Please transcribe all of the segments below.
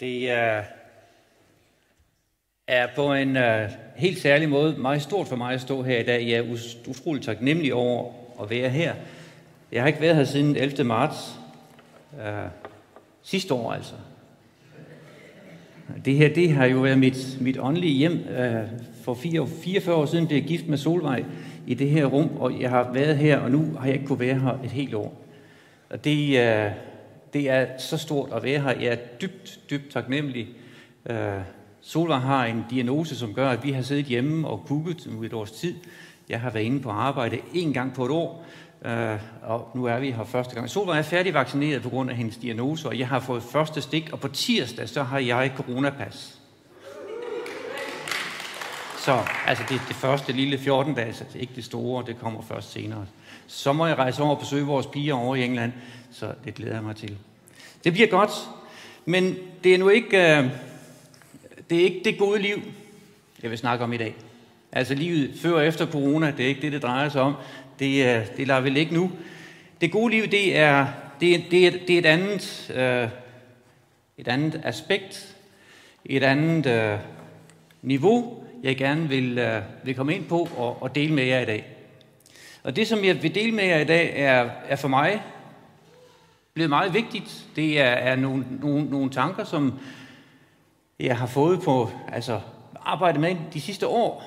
Det er, er på en uh, helt særlig måde meget stort for mig at stå her i dag. Jeg er utrolig taknemmelig over at være her. Jeg har ikke været her siden 11. marts uh, sidste år altså. Det her det har jo været mit, mit åndelige hjem. Uh, for 44 år siden blev jeg gift med Solvej i det her rum, og jeg har været her, og nu har jeg ikke kunne være her et helt år. Og det, uh, det er så stort at være her. Jeg er dybt, dybt taknemmelig. Øh, Solvang har en diagnose, som gør, at vi har siddet hjemme og kugget nu et års tid. Jeg har været inde på arbejde en gang på et år, øh, og nu er vi her første gang. Solvang er færdigvaccineret på grund af hendes diagnose, og jeg har fået første stik, og på tirsdag så har jeg coronapas. Så altså det, det første lille 14 dage, altså ikke det store, det kommer først senere. Så må jeg rejse over og besøge vores piger over i England, så det glæder jeg mig til. Det bliver godt, men det er nu ikke, øh, det, er ikke det gode liv, jeg vil snakke om i dag. Altså livet før og efter corona, det er ikke det, det drejer sig om. Det, øh, det lader vi ikke nu. Det gode liv, det er, det er, det er, det er et, andet, øh, et andet aspekt, et andet øh, niveau, jeg gerne vil, øh, vil komme ind på og, og dele med jer i dag. Og det, som jeg vil dele med jer i dag, er, er for mig blevet meget vigtigt. Det er, er nogle, nogle, nogle tanker, som jeg har fået på altså, arbejde med de sidste år,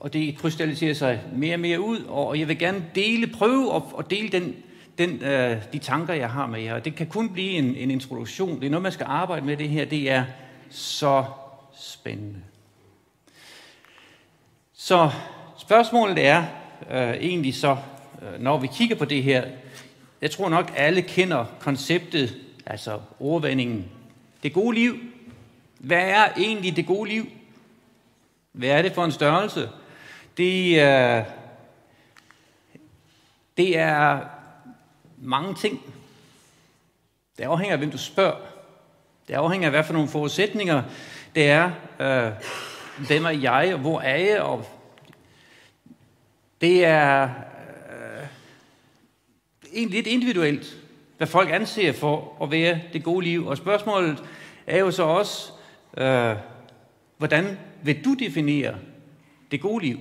og det krystalliserer sig mere og mere ud, og jeg vil gerne dele, prøve at, at dele den, den, øh, de tanker, jeg har med jer. Det kan kun blive en, en introduktion. Det er noget, man skal arbejde med det her. Det er så spændende. Så spørgsmålet er øh, egentlig så, øh, når vi kigger på det her, jeg tror nok, alle kender konceptet, altså ordvendingen. Det gode liv. Hvad er egentlig det gode liv? Hvad er det for en størrelse? Det, øh, det er mange ting. Det afhænger af, hvem du spørger. Det afhænger af, hvad for nogle forudsætninger det er. Øh, hvem er jeg, og hvor er jeg? Og det er lidt individuelt, hvad folk anser for at være det gode liv. Og spørgsmålet er jo så også, øh, hvordan vil du definere det gode liv?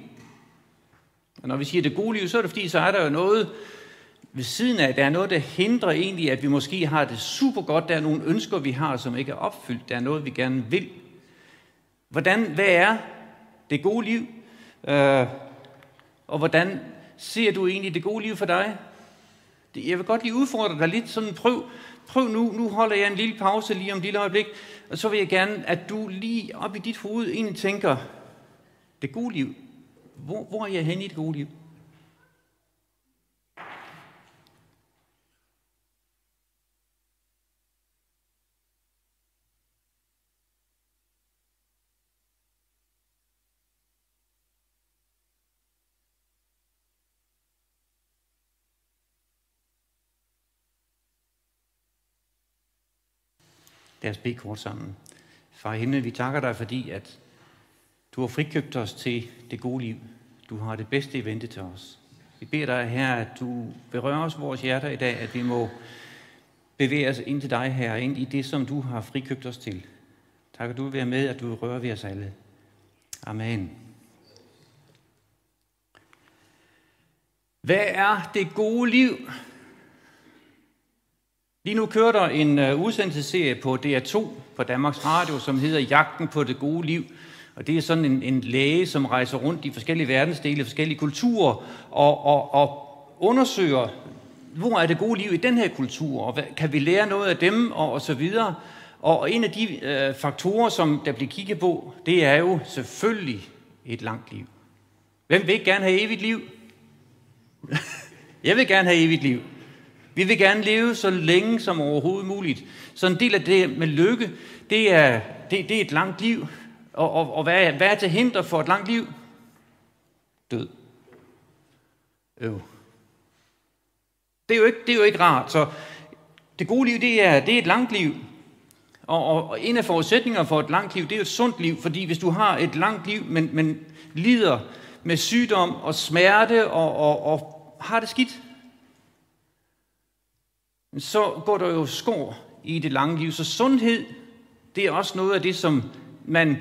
Og når vi siger det gode liv, så er det fordi, så er der jo noget ved siden af, der er noget, der hindrer egentlig, at vi måske har det super godt. Der er nogle ønsker, vi har, som ikke er opfyldt. Der er noget, vi gerne vil. Hvordan, hvad er det gode liv? Øh, og hvordan ser du egentlig det gode liv for dig? Jeg vil godt lige udfordre dig lidt, sådan prøv, prøv nu, nu holder jeg en lille pause lige om et lille øjeblik, og så vil jeg gerne, at du lige op i dit hoved egentlig tænker, det gode liv, hvor, hvor er jeg henne i det gode liv? Lad os bede kort sammen. Far i himlen, vi takker dig, fordi at du har frikøbt os til det gode liv. Du har det bedste i vente til os. Vi beder dig her, at du berører os vores hjerter i dag, at vi må bevæge os ind til dig her, ind i det, som du har frikøbt os til. Tak, at du vil være med, at du rører ved os alle. Amen. Hvad er det gode liv? Lige nu kører der en uh, udsendelsesserie på DR2 på Danmarks Radio, som hedder Jagten på det gode liv. Og det er sådan en, en læge, som rejser rundt i forskellige verdensdele, forskellige kulturer, og, og, og undersøger, hvor er det gode liv i den her kultur, og hvad, kan vi lære noget af dem, og, og så videre. Og en af de øh, faktorer, som der bliver kigget på, det er jo selvfølgelig et langt liv. Hvem vil ikke gerne have evigt liv? Jeg vil gerne have evigt liv. Vi vil gerne leve så længe som overhovedet muligt. Så en del af det med lykke, det er, det, det er et langt liv. Og, og, og hvad, er, hvad er til hinder for et langt liv? Død. Øv. Det er, jo ikke, det er jo ikke rart. Så det gode liv, det er, det er et langt liv. Og, og, og en af forudsætningerne for et langt liv, det er jo et sundt liv. Fordi hvis du har et langt liv, men, men lider med sygdom og smerte og, og, og har det skidt, så går der jo skår i det lange liv. Så sundhed, Det er også noget af det, som man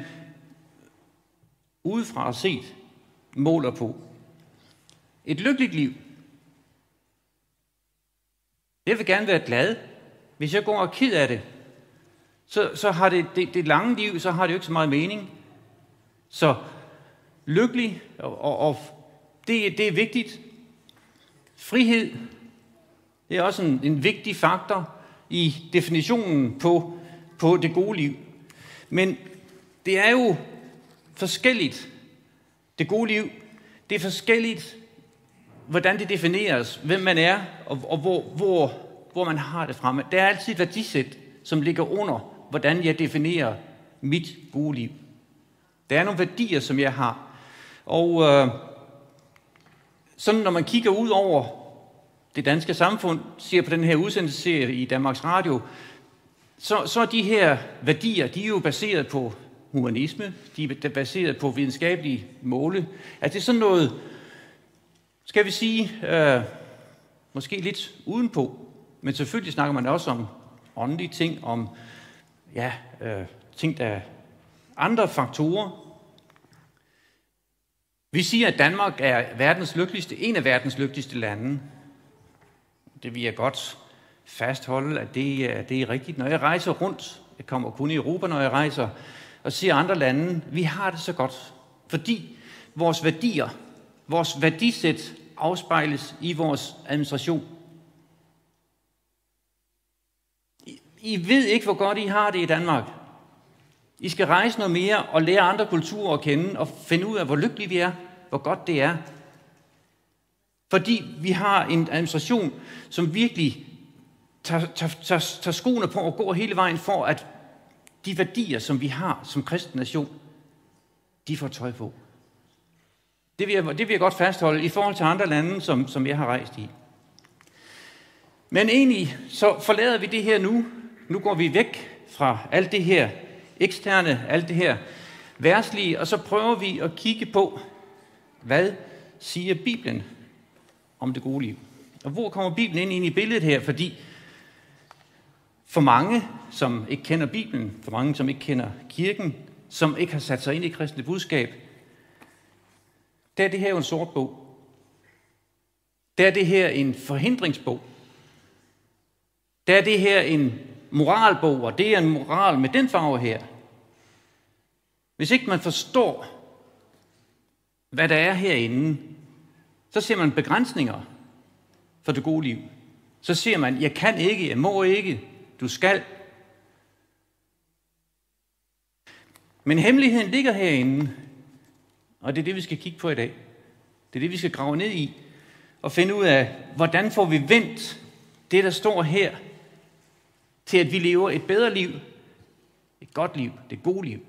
udefra set måler på. Et lykkeligt liv. Jeg vil gerne være glad. Hvis jeg går og ked af det, så, så har det, det, det lange liv, så har det jo ikke så meget mening. Så lykkelig, og, og, og det, det er vigtigt. Frihed, det er også en, en vigtig faktor i definitionen på, på det gode liv. Men det er jo forskelligt. Det gode liv, det er forskelligt, hvordan det defineres, hvem man er, og, og hvor, hvor, hvor man har det fremme. Der er altid et værdisæt, som ligger under, hvordan jeg definerer mit gode liv. Der er nogle værdier, som jeg har. Og øh, sådan når man kigger ud over det danske samfund, ser på den her udsendelsesserie i Danmarks Radio, så, så er de her værdier, de er jo baseret på humanisme, de er baseret på videnskabelige måle. Er det sådan noget, skal vi sige, øh, måske lidt udenpå, men selvfølgelig snakker man også om åndelige ting, om ja, øh, ting, der er andre faktorer. Vi siger, at Danmark er verdens lykkeligste, en af verdens lykkeligste lande. Det vil jeg godt fastholde, at det, det er rigtigt. Når jeg rejser rundt, jeg kommer kun i Europa, når jeg rejser, og ser andre lande, vi har det så godt, fordi vores værdier, vores værdisæt afspejles i vores administration. I, I ved ikke, hvor godt I har det i Danmark. I skal rejse noget mere og lære andre kulturer at kende og finde ud af, hvor lykkelige vi er, hvor godt det er. Fordi vi har en administration, som virkelig tager, tager, tager, tager skoene på og går hele vejen for, at de værdier, som vi har som kristen nation, de får tøj på. Det vil, jeg, det vil jeg godt fastholde i forhold til andre lande, som, som jeg har rejst i. Men egentlig så forlader vi det her nu. Nu går vi væk fra alt det her eksterne, alt det her værtslige, og så prøver vi at kigge på, hvad siger Bibelen om det gode liv. Og hvor kommer Bibelen ind i billedet her? Fordi for mange, som ikke kender Bibelen, for mange, som ikke kender kirken, som ikke har sat sig ind i kristne budskab, der er det her jo en sort bog. Der er det her en forhindringsbog. Der er det her en moralbog, og det er en moral med den farve her. Hvis ikke man forstår, hvad der er herinde, så ser man begrænsninger for det gode liv. Så ser man, jeg kan ikke, jeg må ikke, du skal. Men hemmeligheden ligger herinde, og det er det, vi skal kigge på i dag. Det er det, vi skal grave ned i, og finde ud af, hvordan får vi vendt det, der står her, til at vi lever et bedre liv, et godt liv, det gode liv.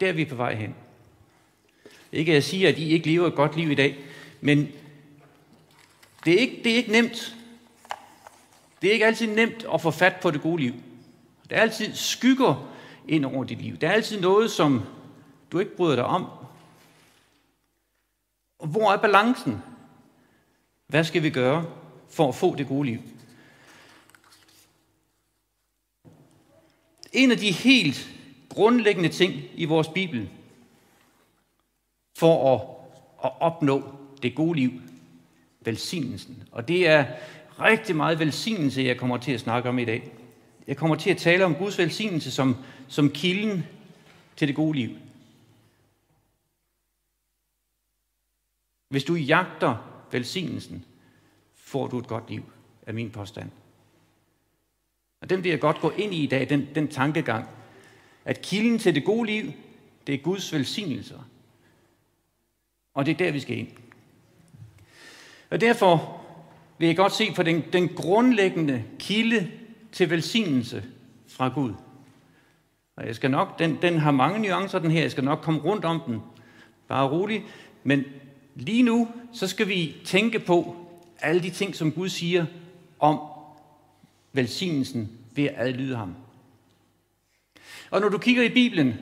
Der er vi på vej hen. Ikke at jeg siger, at I ikke lever et godt liv i dag, men det er ikke, det er ikke nemt. Det er ikke altid nemt at få fat på det gode liv. Der er altid skygger ind over dit liv. Der er altid noget, som du ikke bryder dig om. Og hvor er balancen? Hvad skal vi gøre for at få det gode liv? En af de helt grundlæggende ting i vores Bibel for at, at opnå det gode liv, velsignelsen. Og det er rigtig meget velsignelse, jeg kommer til at snakke om i dag. Jeg kommer til at tale om Guds velsignelse som, som kilden til det gode liv. Hvis du jagter velsignelsen, får du et godt liv, er min påstand. Og den vil jeg godt gå ind i i dag, den, den tankegang, at kilden til det gode liv, det er Guds velsignelser. Og det er der, vi skal ind. Og derfor vil jeg godt se på den, den grundlæggende kilde til velsignelse fra Gud. Og jeg skal nok, den, den har mange nuancer, den her. Jeg skal nok komme rundt om den. Bare rolig. Men lige nu, så skal vi tænke på alle de ting, som Gud siger om velsignelsen ved at adlyde ham. Og når du kigger i Bibelen,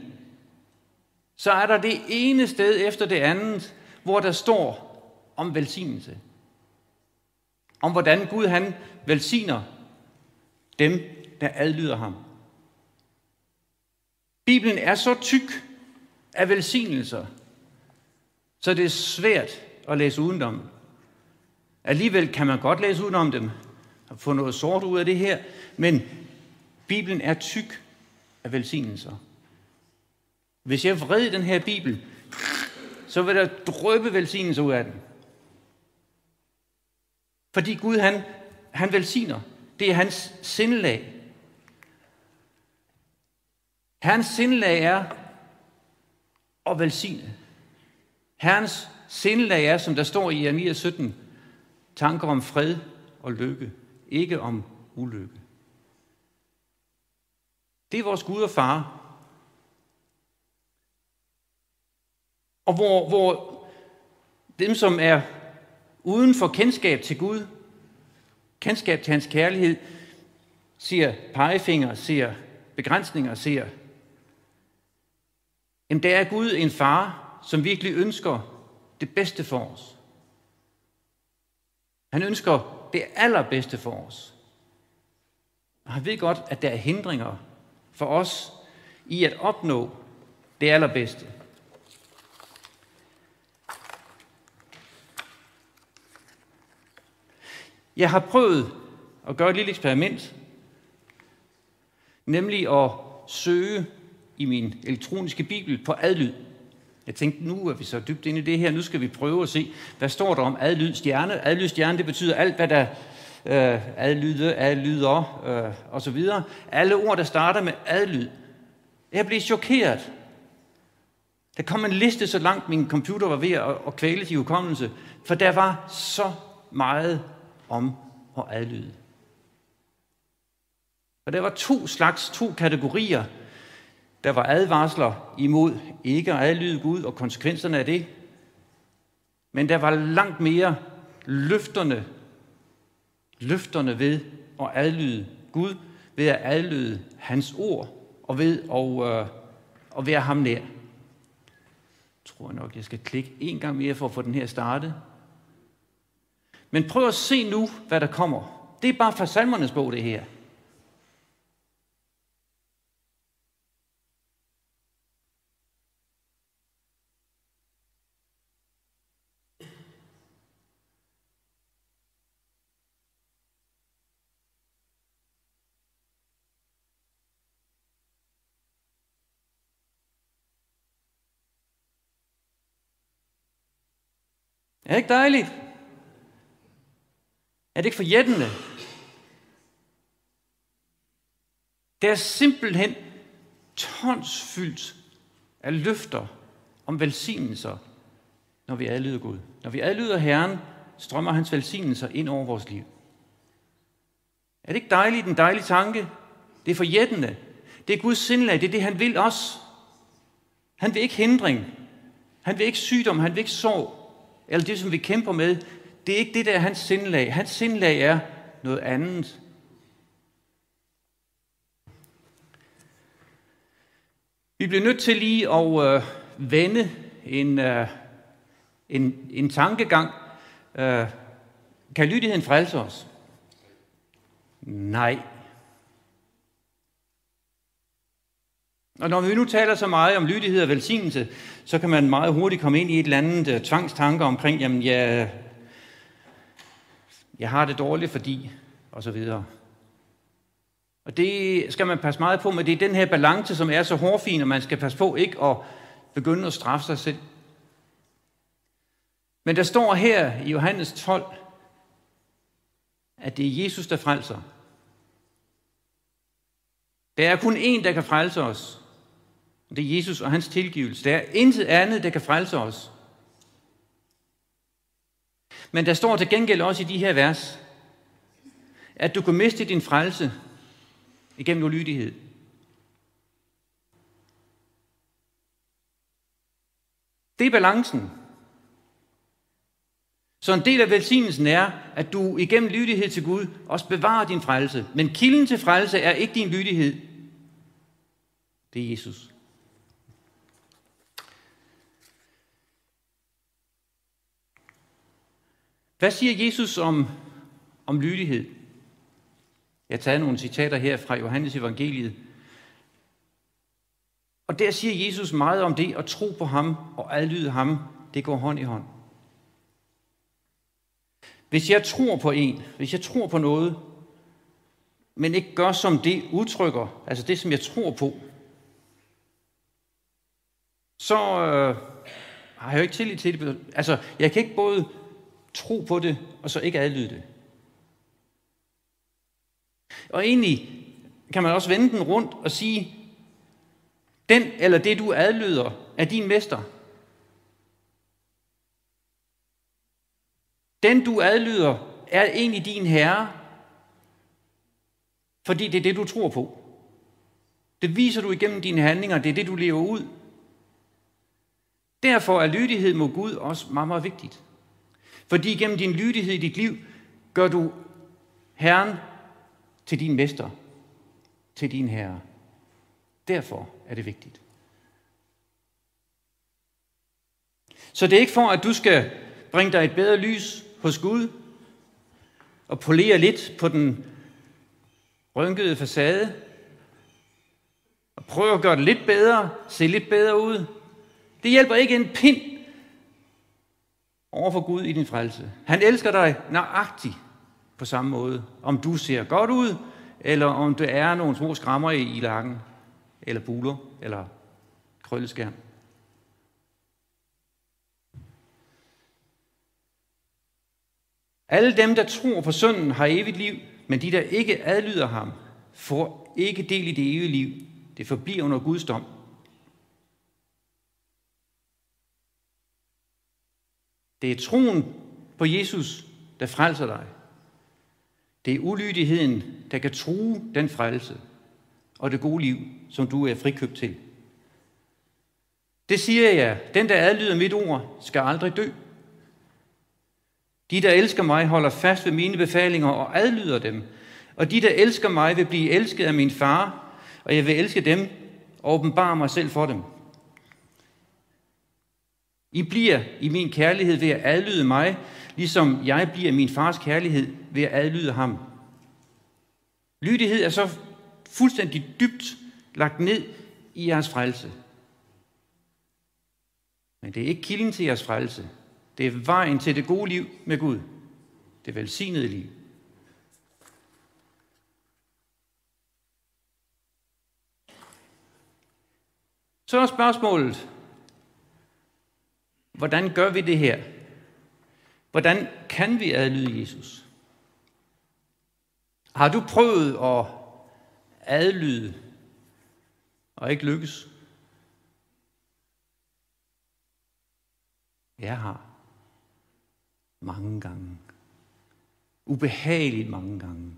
så er der det ene sted efter det andet, hvor der står om velsignelse. Om hvordan Gud han velsigner dem, der adlyder ham. Bibelen er så tyk af velsignelser, så det er svært at læse udenom. Alligevel kan man godt læse udenom dem og få noget sort ud af det her, men Bibelen er tyk af velsignelser. Hvis jeg vred den her Bibel, så vil der drøbe velsignelse ud af den. Fordi Gud, han, han velsigner. Det er hans sindelag. Hans sindelag er at velsigne. Herrens sindelag er, som der står i Jeremia 17, tanker om fred og lykke, ikke om ulykke. Det er vores Gud og far. Og hvor, hvor dem, som er uden for kendskab til Gud, kendskab til hans kærlighed, ser pegefinger, ser begrænsninger, ser, jamen der er Gud en far, som virkelig ønsker det bedste for os. Han ønsker det allerbedste for os. Og han ved godt, at der er hindringer for os i at opnå det allerbedste. Jeg har prøvet at gøre et lille eksperiment, nemlig at søge i min elektroniske bibel på adlyd. Jeg tænkte, nu er vi så dybt inde i det her, nu skal vi prøve at se, hvad står der om adlyd stjerne. Adlyd stjerne, det betyder alt, hvad der øh, adlyde, adlyder øh, og så videre. Alle ord, der starter med adlyd. Jeg blev chokeret. Der kom en liste så langt, min computer var ved at, at kvæle i hukommelse, for der var så meget om at adlyde. Og der var to slags, to kategorier. Der var advarsler imod ikke at adlyde Gud og konsekvenserne af det. Men der var langt mere løfterne løfterne ved at adlyde Gud, ved at adlyde hans ord, og ved at, øh, at være ham nær. Jeg tror nok, jeg skal klikke en gang mere for at få den her startet. Men prøv at se nu, hvad der kommer. Det er bare fra salmernes bog, det her. Er det ikke dejligt? Er det ikke forjættende? Det er simpelthen tonsfyldt af løfter om velsignelser, når vi adlyder Gud. Når vi adlyder Herren, strømmer hans velsignelser ind over vores liv. Er det ikke dejligt, en dejlig tanke? Det er forjættende. Det er Guds sindlag, det er det, han vil os. Han vil ikke hindring. Han vil ikke sygdom, han vil ikke sorg eller det, som vi kæmper med, det er ikke det, der er hans sindlag. Hans sindlag er noget andet. Vi bliver nødt til lige at øh, vende en, øh, en, en tankegang. Øh, kan lydigheden frelse os? Nej. Og når vi nu taler så meget om lydighed og velsignelse, så kan man meget hurtigt komme ind i et eller andet uh, tvangstanker omkring, jamen ja, jeg har det dårligt, fordi, og så videre. Og det skal man passe meget på med. Det er den her balance, som er så hårfin, og man skal passe på ikke at begynde at straffe sig selv. Men der står her i Johannes 12, at det er Jesus, der frelser. Der er kun én, der kan frelse os. Det er Jesus og hans tilgivelse. Der er intet andet, der kan frelse os. Men der står til gengæld også i de her vers, at du kan miste din frelse igennem ulydighed. Det er balancen. Så en del af velsignelsen er, at du igennem lydighed til Gud også bevarer din frelse. Men kilden til frelse er ikke din lydighed. Det er Jesus. Hvad siger Jesus om, om lydighed? Jeg har taget nogle citater her fra Johannes evangeliet. Og der siger Jesus meget om det, at tro på ham og adlyde ham, det går hånd i hånd. Hvis jeg tror på en, hvis jeg tror på noget, men ikke gør som det udtrykker, altså det, som jeg tror på, så øh, har jeg jo ikke tillid til det. Altså, jeg kan ikke både tro på det, og så ikke adlyde det. Og egentlig kan man også vende den rundt og sige, den eller det, du adlyder, er din mester. Den, du adlyder, er egentlig din herre, fordi det er det, du tror på. Det viser du igennem dine handlinger, det er det, du lever ud. Derfor er lydighed mod Gud også meget, meget vigtigt. Fordi gennem din lydighed i dit liv, gør du Herren til din mester, til din herre. Derfor er det vigtigt. Så det er ikke for, at du skal bringe dig et bedre lys hos Gud og polere lidt på den rynkede facade og prøve at gøre det lidt bedre, se lidt bedre ud. Det hjælper ikke en pind over for Gud i din frelse. Han elsker dig nøjagtigt på samme måde. Om du ser godt ud, eller om det er nogle små skrammer i, lakken, eller buler, eller krølleskærm. Alle dem, der tror på sønnen, har evigt liv, men de, der ikke adlyder ham, får ikke del i det evige liv. Det forbliver under Guds dom. Det er troen på Jesus, der frelser dig. Det er ulydigheden, der kan true den frelse og det gode liv, som du er frikøbt til. Det siger jeg, den der adlyder mit ord, skal aldrig dø. De, der elsker mig, holder fast ved mine befalinger og adlyder dem. Og de, der elsker mig, vil blive elsket af min far, og jeg vil elske dem og åbenbare mig selv for dem. I bliver i min kærlighed ved at adlyde mig, ligesom jeg bliver min fars kærlighed ved at adlyde ham. Lydighed er så fuldstændig dybt lagt ned i jeres frelse. Men det er ikke kilden til jeres frelse. Det er vejen til det gode liv med Gud. Det velsignede liv. Så er spørgsmålet, hvordan gør vi det her? Hvordan kan vi adlyde Jesus? Har du prøvet at adlyde og ikke lykkes? Jeg har. Mange gange. Ubehageligt mange gange.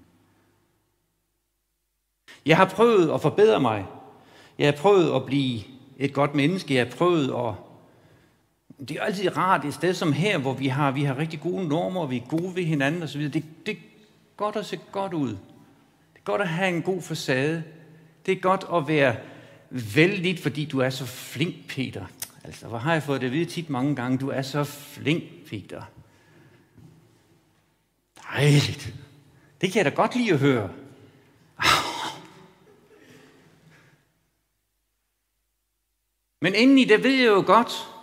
Jeg har prøvet at forbedre mig. Jeg har prøvet at blive et godt menneske. Jeg har prøvet at... Det er altid rart et sted som her, hvor vi har, vi har rigtig gode normer, og vi er gode ved hinanden osv. Det, det er godt at se godt ud. Det er godt at have en god facade. Det er godt at være vældig, fordi du er så flink, Peter. Altså, hvor har jeg fået det at vide tit mange gange, du er så flink, Peter. Dejligt. Det kan jeg da godt lide at høre. Men indeni, det ved jeg jo godt,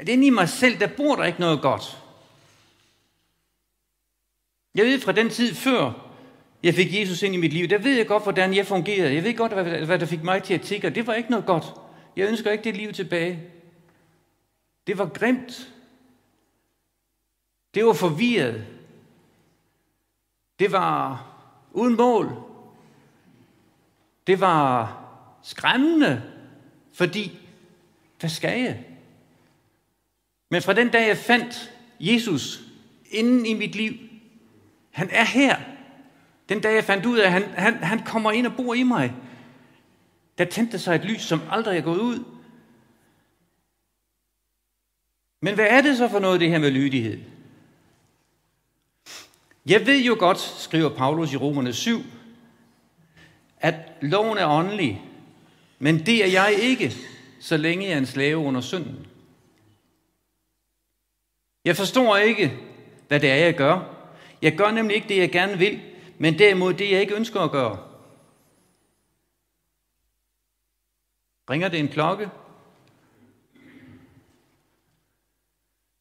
at inde i mig selv, der bor der ikke noget godt. Jeg ved fra den tid før, jeg fik Jesus ind i mit liv, der ved jeg godt, hvordan jeg fungerede. Jeg ved godt, hvad der fik mig til at tigge. Det var ikke noget godt. Jeg ønsker ikke det liv tilbage. Det var grimt. Det var forvirret. Det var uden mål. Det var skræmmende, fordi hvad skal jeg? Men fra den dag, jeg fandt Jesus inden i mit liv, han er her. Den dag, jeg fandt ud af, at han, han, han kommer ind og bor i mig, der tændte sig et lys, som aldrig er gået ud. Men hvad er det så for noget, det her med lydighed? Jeg ved jo godt, skriver Paulus i Romerne 7, at loven er åndelig, men det er jeg ikke, så længe jeg er en slave under synden. Jeg forstår ikke, hvad det er, jeg gør. Jeg gør nemlig ikke det, jeg gerne vil, men derimod det, jeg ikke ønsker at gøre. Ringer det en klokke?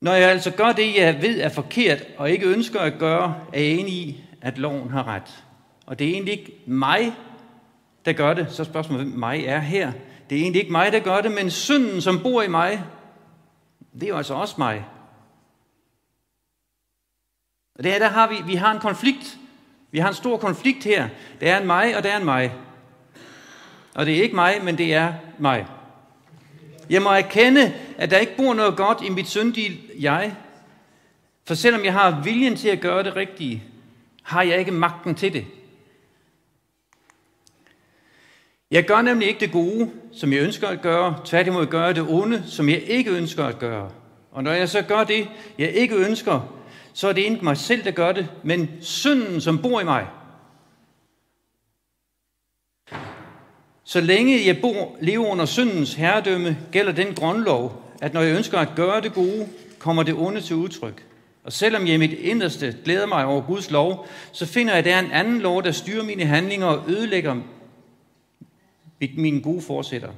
Når jeg altså gør det, jeg ved er forkert, og ikke ønsker at gøre, er jeg enig i, at loven har ret. Og det er egentlig ikke mig, der gør det. Så spørgsmålet, hvem mig er her. Det er egentlig ikke mig, der gør det, men synden, som bor i mig, det er jo altså også mig. Og det her, der har vi, vi har en konflikt. Vi har en stor konflikt her. Det er en mig, og det er en mig. Og det er ikke mig, men det er mig. Jeg må erkende, at der ikke bor noget godt i mit syndige jeg. For selvom jeg har viljen til at gøre det rigtige, har jeg ikke magten til det. Jeg gør nemlig ikke det gode, som jeg ønsker at gøre. Tværtimod gør jeg det onde, som jeg ikke ønsker at gøre. Og når jeg så gør det, jeg ikke ønsker, så er det ikke mig selv, der gør det, men synden, som bor i mig. Så længe jeg bor, lever under syndens herredømme, gælder den grundlov, at når jeg ønsker at gøre det gode, kommer det onde til udtryk. Og selvom jeg i mit inderste glæder mig over Guds lov, så finder jeg, at der er en anden lov, der styrer mine handlinger og ødelægger mine gode forsætter.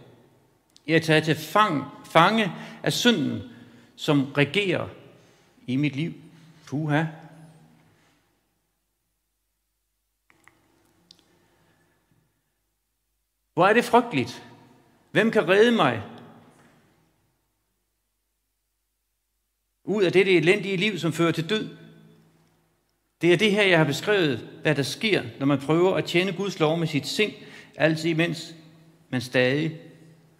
Jeg er taget til fang, fange af synden, som regerer i mit liv. Puha. Hvor er det frygteligt? Hvem kan redde mig? Ud af det, elendige liv, som fører til død. Det er det her, jeg har beskrevet, hvad der sker, når man prøver at tjene Guds lov med sit sind, altså imens man stadig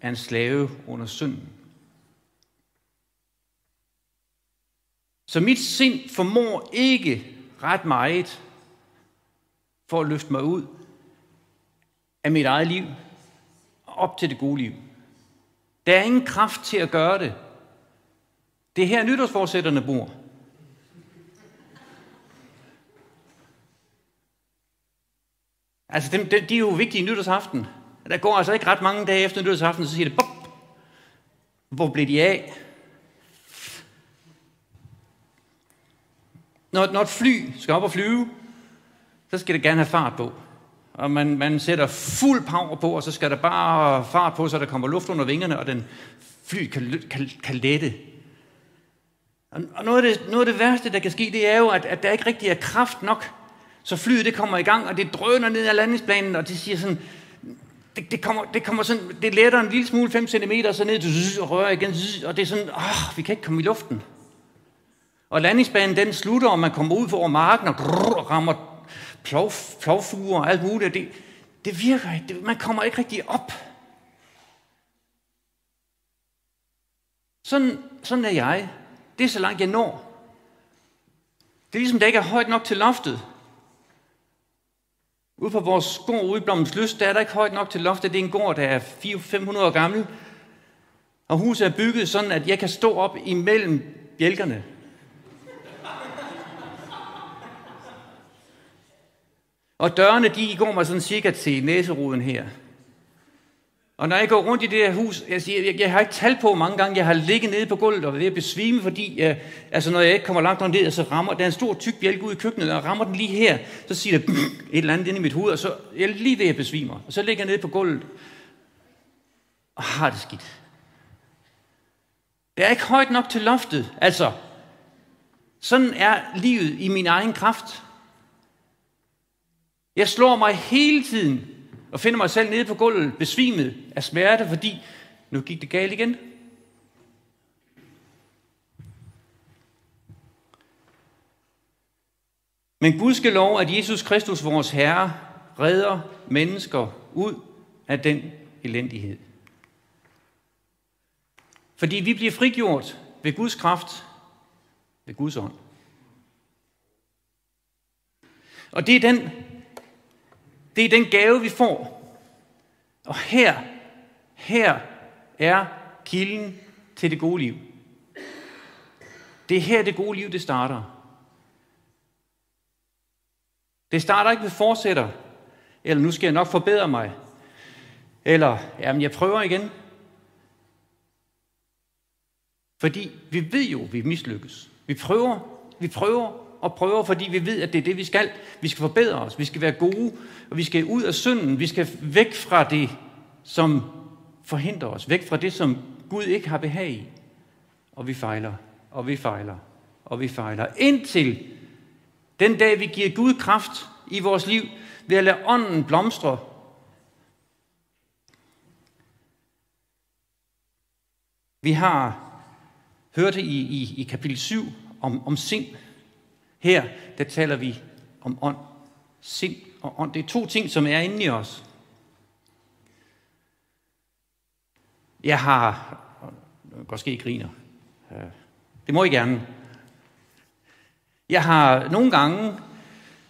er en slave under synden. Så mit sind formår ikke ret meget for at løfte mig ud af mit eget liv op til det gode liv. Der er ingen kraft til at gøre det. Det er her nytårsforsætterne bor. Altså, dem, de, de er jo vigtige nytårsaften. Der går altså ikke ret mange dage efter nytårsaften, så siger det, bop, hvor blev de af? Når, når et fly skal op og flyve, så skal det gerne have fart på. Og man, man sætter fuld power på, og så skal der bare fart på, så der kommer luft under vingerne, og den fly kan, kan, kan lette. Og noget af, det, noget af det værste, der kan ske, det er jo, at, at der ikke rigtig er kraft nok. Så flyet det kommer i gang, og det drøner ned ad landingsplanen, og det siger sådan, det, det, kommer, det kommer sådan, det letter en lille smule 5 cm, og så ned og rører igen, og det er sådan, åh, vi kan ikke komme i luften. Og landingsbanen den slutter, og man kommer ud over marken og, grrr, og rammer plov, plovfuger og alt muligt. Det, det virker ikke. Det, man kommer ikke rigtig op. Sådan, sådan er jeg. Det er så langt jeg når. Det er ligesom, der ikke er højt nok til loftet. Ude på vores gård ude i Blommens Lyst, der er der ikke højt nok til loftet. Det er en gård, der er 400-500 år gammel. Og huset er bygget sådan, at jeg kan stå op imellem bjælkerne. Og dørene, de går mig sådan cirka til næseruden her. Og når jeg går rundt i det her hus, jeg, siger, jeg, jeg har ikke talt på, hvor mange gange jeg har ligget nede på gulvet og ved at besvime, fordi jeg, altså når jeg ikke kommer langt ned, så rammer der er en stor tyk bjælke ud i køkkenet, og rammer den lige her, så siger det et eller andet inde i mit hoved, og så jeg er lige ved at besvime. Og så ligger jeg nede på gulvet og har det skidt. Det er ikke højt nok til loftet. Altså, sådan er livet i min egen kraft. Jeg slår mig hele tiden og finder mig selv nede på gulvet, besvimet af smerte, fordi nu gik det galt igen. Men Gud skal lov, at Jesus Kristus, vores Herre, redder mennesker ud af den elendighed. Fordi vi bliver frigjort ved Guds kraft, ved Guds ånd. Og det er den det er den gave, vi får. Og her, her er kilden til det gode liv. Det er her, det gode liv, det starter. Det starter ikke med fortsætter, eller nu skal jeg nok forbedre mig, eller jamen, jeg prøver igen. Fordi vi ved jo, at vi mislykkes. Vi prøver, vi prøver, og prøver, fordi vi ved, at det er det, vi skal. Vi skal forbedre os, vi skal være gode, og vi skal ud af synden, vi skal væk fra det, som forhindrer os væk fra det, som Gud ikke har behag i. Og vi fejler, og vi fejler, og vi fejler. Indtil den dag, vi giver Gud kraft i vores liv ved at lade ånden blomstre. Vi har hørt i, i, i kapitel 7 om, om sind. Her, der taler vi om ånd. Sind og ånd. Det er to ting, som er inde i os. Jeg har... Måske I griner. Øh, det må I gerne. Jeg har nogle gange,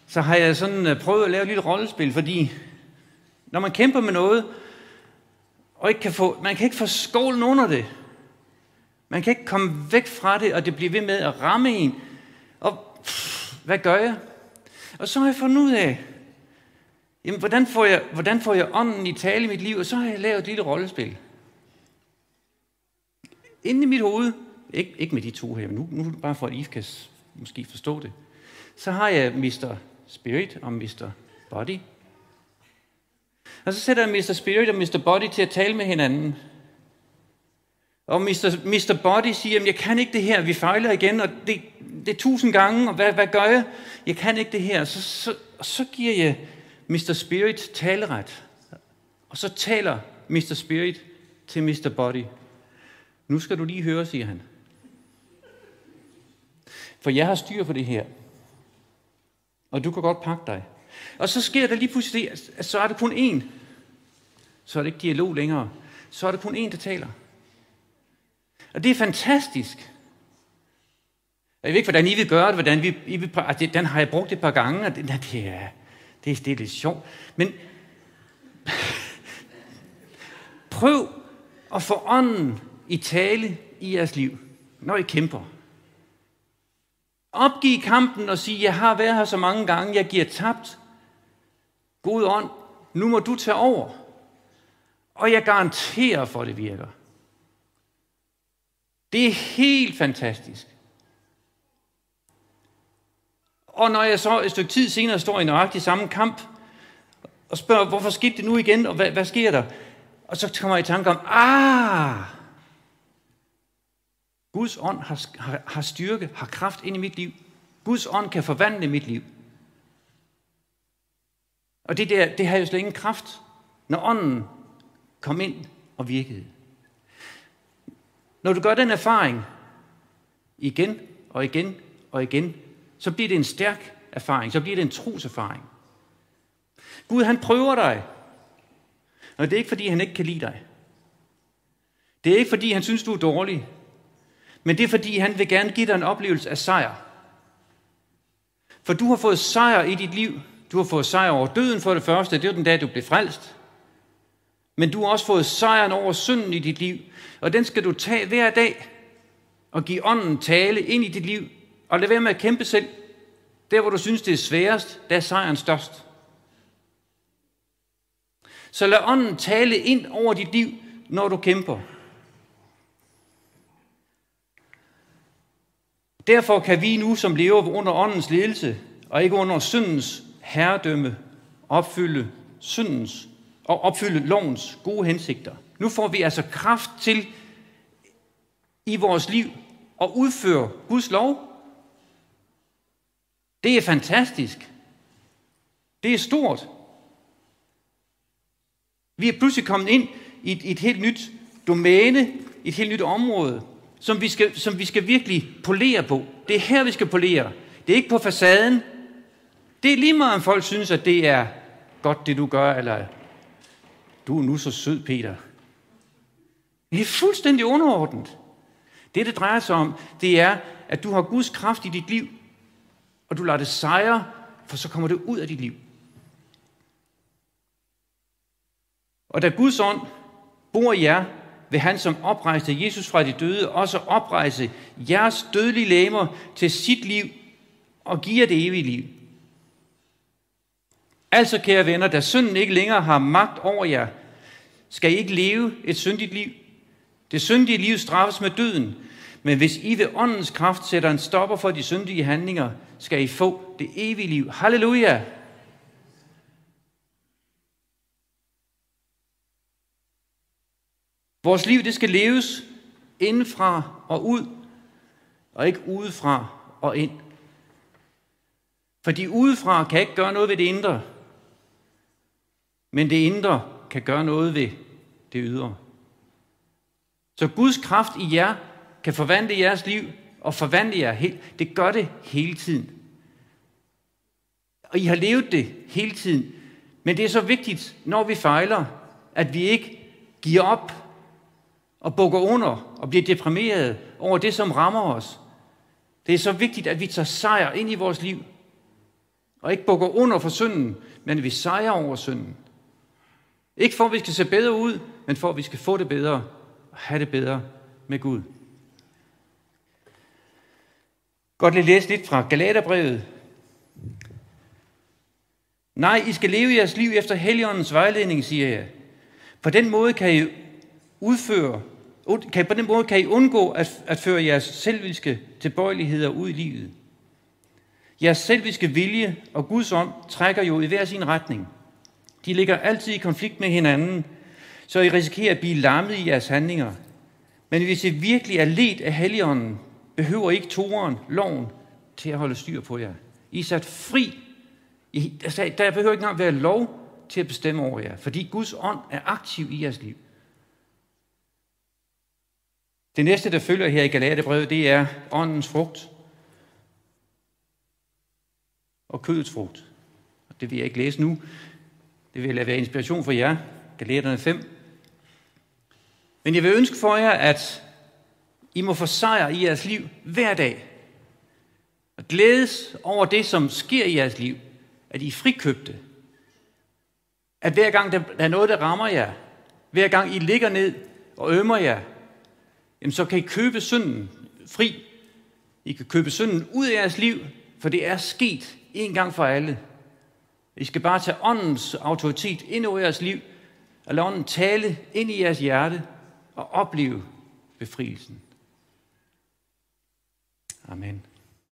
så har jeg sådan øh, prøvet at lave et lille rollespil, fordi når man kæmper med noget, og ikke kan få, man kan ikke få skål under det. Man kan ikke komme væk fra det, og det bliver ved med at ramme en. Og hvad gør jeg? Og så har jeg fundet ud af, jamen, hvordan, får jeg, hvordan får jeg ånden i tale i mit liv? Og så har jeg lavet et lille rollespil. Inde i mit hoved, ikke, ikke med de to her, men nu, nu bare for at I kan måske forstå det, så har jeg Mr. Spirit og Mr. Body. Og så sætter jeg Mr. Spirit og Mr. Body til at tale med hinanden. Og Mr. Mr. Body siger, at jeg kan ikke det her, vi fejler igen, og det, det er tusind gange, og hvad, hvad gør jeg? Jeg kan ikke det her. Så, så, og så giver jeg Mr. Spirit taleret. Og så taler Mr. Spirit til Mr. Body. Nu skal du lige høre, siger han. For jeg har styr på det her. Og du kan godt pakke dig. Og så sker der lige pludselig, at så er det kun én. Så er det ikke dialog længere. Så er det kun én, der taler. Og det er fantastisk. Jeg ved ikke, hvordan I vil gøre det, hvordan vi, I vil, altså, den har jeg brugt et par gange, og det, det, er, det, er, det er lidt sjovt. Men prøv at få ånden i tale i jeres liv, når I kæmper. Opgiv kampen og sig, jeg har været her så mange gange, jeg giver tabt. God ånd, nu må du tage over. Og jeg garanterer for, at det virker. Det er helt fantastisk. Og når jeg så et stykke tid senere står i nøjagtig samme kamp, og spørger, hvorfor skete det nu igen, og hvad, hvad sker der? Og så kommer jeg i tanke om, ah, Guds ånd har, har, har styrke, har kraft ind i mit liv. Guds ånd kan forvandle mit liv. Og det der, det har jo slet ingen kraft, når ånden kom ind og virkede. Når du gør den erfaring igen og igen og igen, så bliver det en stærk erfaring, så bliver det en troserfaring. Gud, han prøver dig. Og det er ikke, fordi han ikke kan lide dig. Det er ikke, fordi han synes, du er dårlig. Men det er, fordi han vil gerne give dig en oplevelse af sejr. For du har fået sejr i dit liv. Du har fået sejr over døden for det første. Det er den dag, du blev frelst. Men du har også fået sejren over synden i dit liv. Og den skal du tage hver dag og give ånden tale ind i dit liv. Og lad være med at kæmpe selv. Der, hvor du synes, det er sværest, der er sejren størst. Så lad ånden tale ind over dit liv, når du kæmper. Derfor kan vi nu, som lever under åndens ledelse, og ikke under syndens herredømme, opfylde syndens at opfylde lovens gode hensigter. Nu får vi altså kraft til i vores liv at udføre Guds lov. Det er fantastisk. Det er stort. Vi er pludselig kommet ind i et, et helt nyt domæne, et helt nyt område, som vi, skal, som vi skal virkelig polere på. Det er her, vi skal polere. Det er ikke på facaden. Det er lige meget, om folk synes, at det er godt, det du gør, eller du er nu så sød, Peter. Det er fuldstændig underordnet. Det, det drejer sig om, det er, at du har Guds kraft i dit liv, og du lader det sejre, for så kommer det ud af dit liv. Og da Guds ånd bor i jer, vil han, som oprejste Jesus fra de døde, også oprejse jeres dødelige læmer til sit liv og give jer det evige liv. Altså, kære venner, da synden ikke længere har magt over jer, skal I ikke leve et syndigt liv. Det syndige liv straffes med døden, men hvis I ved åndens kraft sætter en stopper for de syndige handlinger, skal I få det evige liv. Halleluja! Vores liv, det skal leves indfra og ud, og ikke udefra og ind. Fordi udefra kan ikke gøre noget ved det indre, men det indre kan gøre noget ved det ydre. Så Guds kraft i jer kan forvandle jeres liv og forvandle jer helt. Det gør det hele tiden. Og I har levet det hele tiden. Men det er så vigtigt, når vi fejler, at vi ikke giver op og bukker under og bliver deprimeret over det, som rammer os. Det er så vigtigt, at vi tager sejr ind i vores liv. Og ikke bukker under for synden, men at vi sejrer over synden. Ikke for, at vi skal se bedre ud, men for, at vi skal få det bedre og have det bedre med Gud. Godt lige læse lidt fra Galaterbrevet. Nej, I skal leve jeres liv efter Helligåndens vejledning, siger jeg. På den måde kan I udføre, kan, på den måde kan I undgå at, at føre jeres selviske tilbøjeligheder ud i livet. Jeres selviske vilje og Guds ånd trækker jo i hver sin retning. De ligger altid i konflikt med hinanden, så I risikerer at blive lammet i jeres handlinger. Men hvis I virkelig er let af Helligånden, behøver I ikke toren, loven, til at holde styr på jer. I er sat fri. I, altså, der behøver ikke engang være lov til at bestemme over jer, fordi Guds ånd er aktiv i jeres liv. Det næste, der følger her i Galaterbrevet, det er åndens frugt og kødets frugt. Det vil jeg ikke læse nu. Det vil være inspiration for jer. Galaterne 5. Men jeg vil ønske for jer, at I må få sejr i jeres liv hver dag. Og glædes over det, som sker i jeres liv. At I er frikøbte. At hver gang der er noget, der rammer jer, hver gang I ligger ned og ømmer jer, jamen så kan I købe synden fri. I kan købe synden ud af jeres liv, for det er sket en gang for alle. I skal bare tage åndens autoritet ind over jeres liv, og lade ånden tale ind i jeres hjerte og opleve befrielsen. Amen.